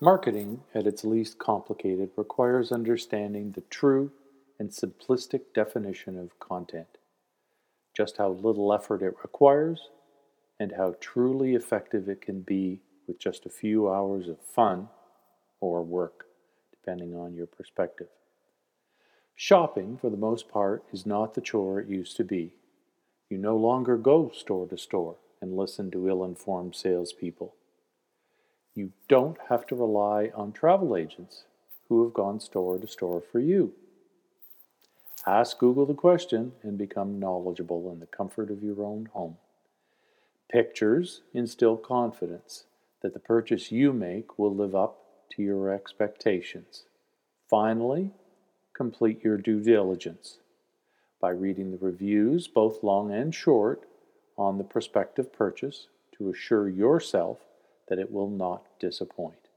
Marketing, at its least complicated, requires understanding the true and simplistic definition of content, just how little effort it requires, and how truly effective it can be with just a few hours of fun or work, depending on your perspective. Shopping, for the most part, is not the chore it used to be. You no longer go store to store and listen to ill informed salespeople. You don't have to rely on travel agents who have gone store to store for you. Ask Google the question and become knowledgeable in the comfort of your own home. Pictures instill confidence that the purchase you make will live up to your expectations. Finally, complete your due diligence by reading the reviews, both long and short, on the prospective purchase to assure yourself that it will not disappoint.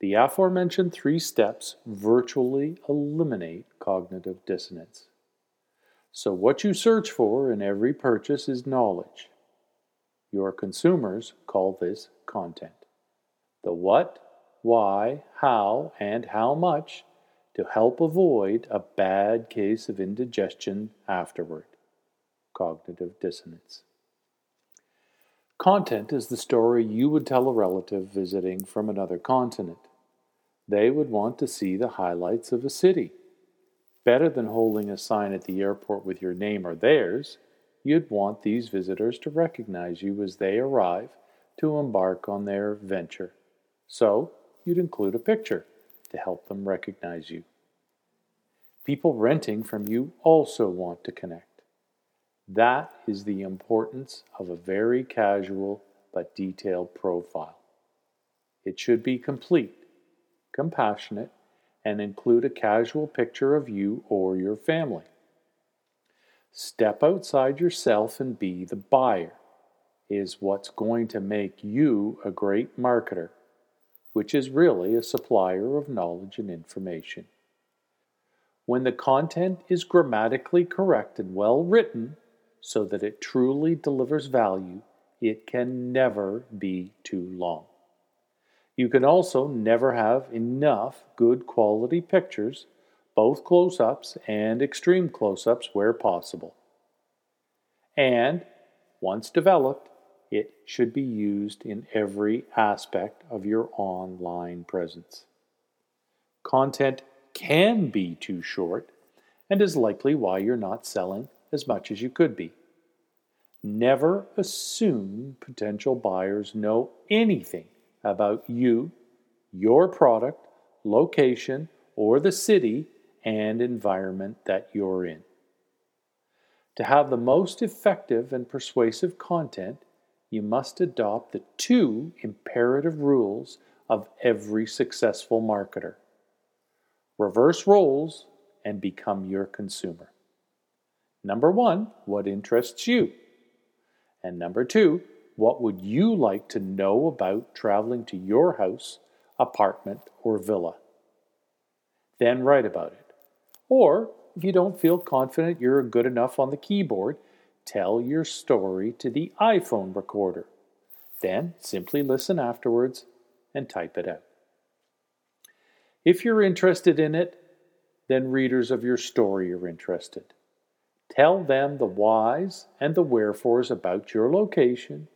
The aforementioned three steps virtually eliminate cognitive dissonance. So, what you search for in every purchase is knowledge. Your consumers call this content. The what, why, how, and how much to help avoid a bad case of indigestion afterward. Cognitive dissonance. Content is the story you would tell a relative visiting from another continent. They would want to see the highlights of a city. Better than holding a sign at the airport with your name or theirs, you'd want these visitors to recognize you as they arrive to embark on their venture. So, you'd include a picture to help them recognize you. People renting from you also want to connect. That is the importance of a very casual but detailed profile. It should be complete, compassionate, and include a casual picture of you or your family. Step outside yourself and be the buyer is what's going to make you a great marketer, which is really a supplier of knowledge and information. When the content is grammatically correct and well written so that it truly delivers value, it can never be too long. You can also never have enough good quality pictures, both close ups and extreme close ups where possible. And once developed, it should be used in every aspect of your online presence. Content can be too short and is likely why you're not selling as much as you could be. Never assume potential buyers know anything about you, your product, location, or the city and environment that you're in. To have the most effective and persuasive content, you must adopt the two imperative rules of every successful marketer reverse roles and become your consumer. Number one, what interests you? And number two, what would you like to know about traveling to your house, apartment, or villa? Then write about it. Or, if you don't feel confident you're good enough on the keyboard, tell your story to the iPhone recorder. Then simply listen afterwards and type it out. If you're interested in it, then readers of your story are interested. Tell them the whys and the wherefores about your location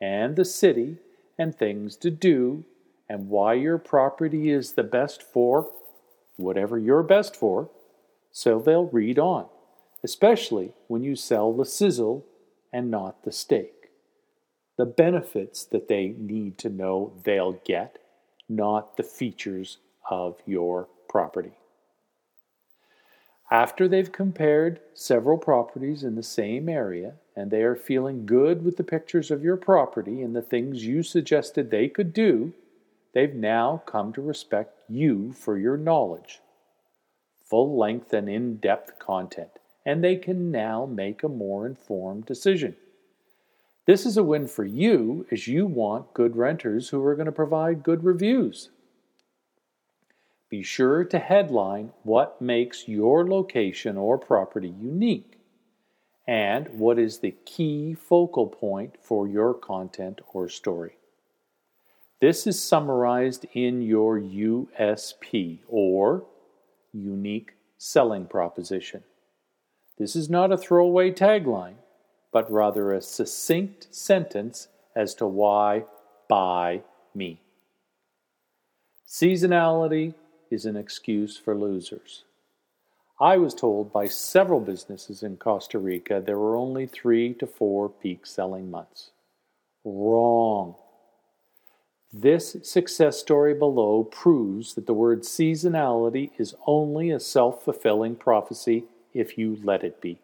and the city and things to do and why your property is the best for whatever you're best for, so they'll read on especially when you sell the sizzle and not the steak. The benefits that they need to know they'll get, not the features of your property. After they've compared several properties in the same area and they are feeling good with the pictures of your property and the things you suggested they could do, they've now come to respect you for your knowledge. Full length and in depth content and they can now make a more informed decision. This is a win for you as you want good renters who are going to provide good reviews. Be sure to headline what makes your location or property unique and what is the key focal point for your content or story. This is summarized in your USP or unique selling proposition. This is not a throwaway tagline, but rather a succinct sentence as to why buy me. Seasonality is an excuse for losers. I was told by several businesses in Costa Rica there were only three to four peak selling months. Wrong. This success story below proves that the word seasonality is only a self fulfilling prophecy if you let it be.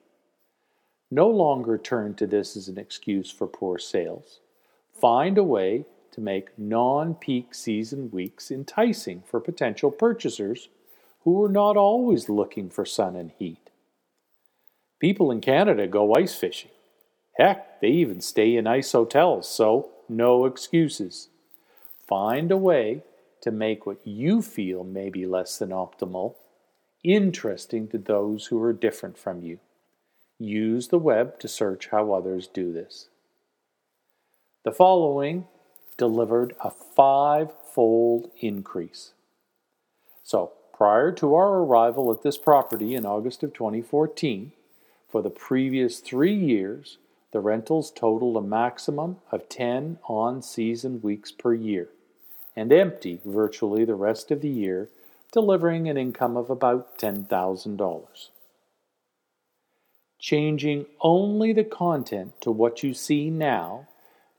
No longer turn to this as an excuse for poor sales. Find a way to make non peak season weeks enticing for potential purchasers who are not always looking for sun and heat. People in Canada go ice fishing. Heck, they even stay in ice hotels, so no excuses. Find a way to make what you feel may be less than optimal interesting to those who are different from you. Use the web to search how others do this. The following delivered a five fold increase. So, prior to our arrival at this property in August of 2014, for the previous three years, the rentals totaled a maximum of 10 on season weeks per year and empty virtually the rest of the year, delivering an income of about $10,000. Changing only the content to what you see now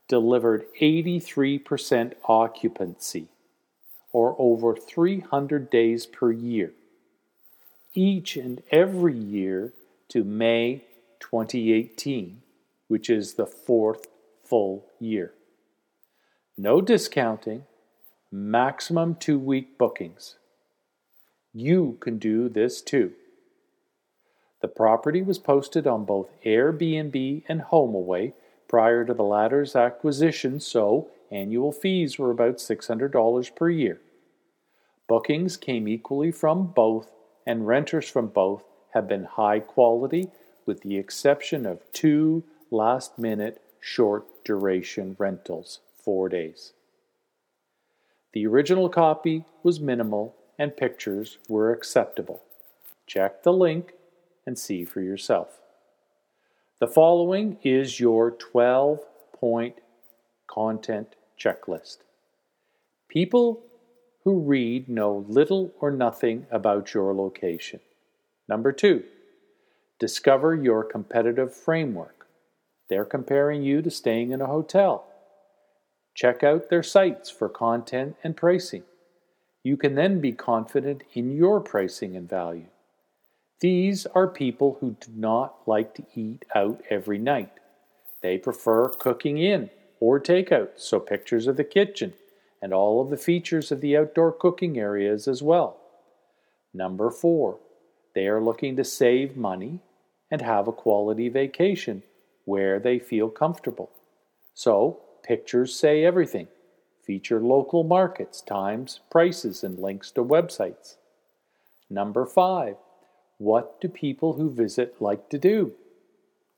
delivered 83% occupancy, or over 300 days per year, each and every year to May 2018, which is the fourth full year. No discounting, maximum two week bookings. You can do this too. The property was posted on both Airbnb and HomeAway prior to the latter's acquisition, so annual fees were about $600 per year. Bookings came equally from both, and renters from both have been high quality, with the exception of two last minute short duration rentals, four days. The original copy was minimal and pictures were acceptable. Check the link and see for yourself. The following is your 12 point content checklist. People who read know little or nothing about your location. Number two, discover your competitive framework. They're comparing you to staying in a hotel. Check out their sites for content and pricing. You can then be confident in your pricing and value. These are people who do not like to eat out every night. They prefer cooking in or takeout, so pictures of the kitchen and all of the features of the outdoor cooking areas as well. Number four, they are looking to save money and have a quality vacation where they feel comfortable. So, Pictures say everything. Feature local markets, times, prices, and links to websites. Number five, what do people who visit like to do?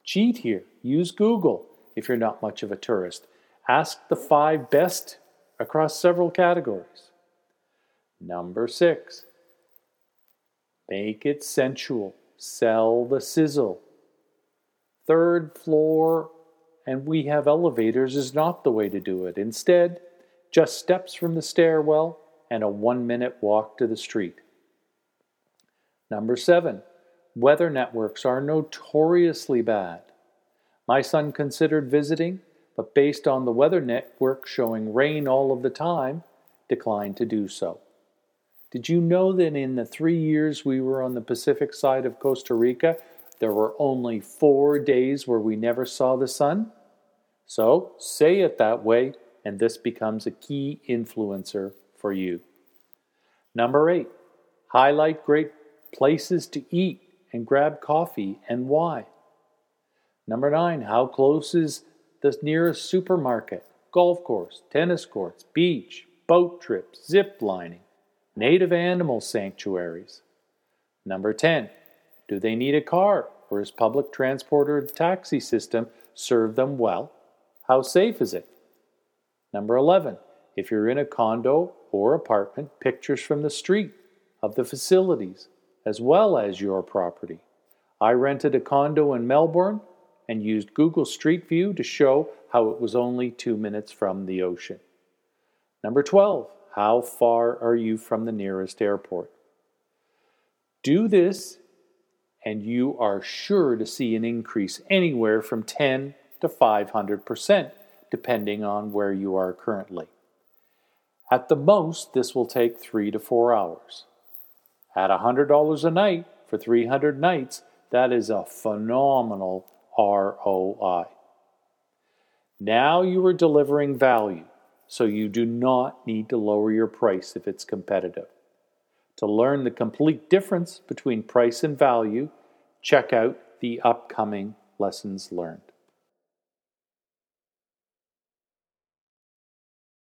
Cheat here. Use Google if you're not much of a tourist. Ask the five best across several categories. Number six, make it sensual. Sell the sizzle. Third floor and we have elevators is not the way to do it. Instead, just steps from the stairwell and a one minute walk to the street. Number seven, weather networks are notoriously bad. My son considered visiting, but based on the weather network showing rain all of the time, declined to do so. Did you know that in the three years we were on the Pacific side of Costa Rica, there were only four days where we never saw the sun? So say it that way, and this becomes a key influencer for you. Number eight, highlight great places to eat and grab coffee and why. Number nine, how close is the nearest supermarket, golf course, tennis courts, beach, boat trips, zip lining, native animal sanctuaries. Number 10, do they need a car or is public transport or taxi system serve them well? How safe is it? Number 11. if you're in a condo or apartment, pictures from the street of the facilities as well as your property. I rented a condo in Melbourne and used Google Street View to show how it was only two minutes from the ocean. Number 12, how far are you from the nearest airport? Do this, and you are sure to see an increase anywhere from 10 to 500%, depending on where you are currently. At the most, this will take three to four hours. At $100 a night for 300 nights, that is a phenomenal ROI. Now you are delivering value, so you do not need to lower your price if it's competitive. To learn the complete difference between price and value, check out the upcoming lessons learned.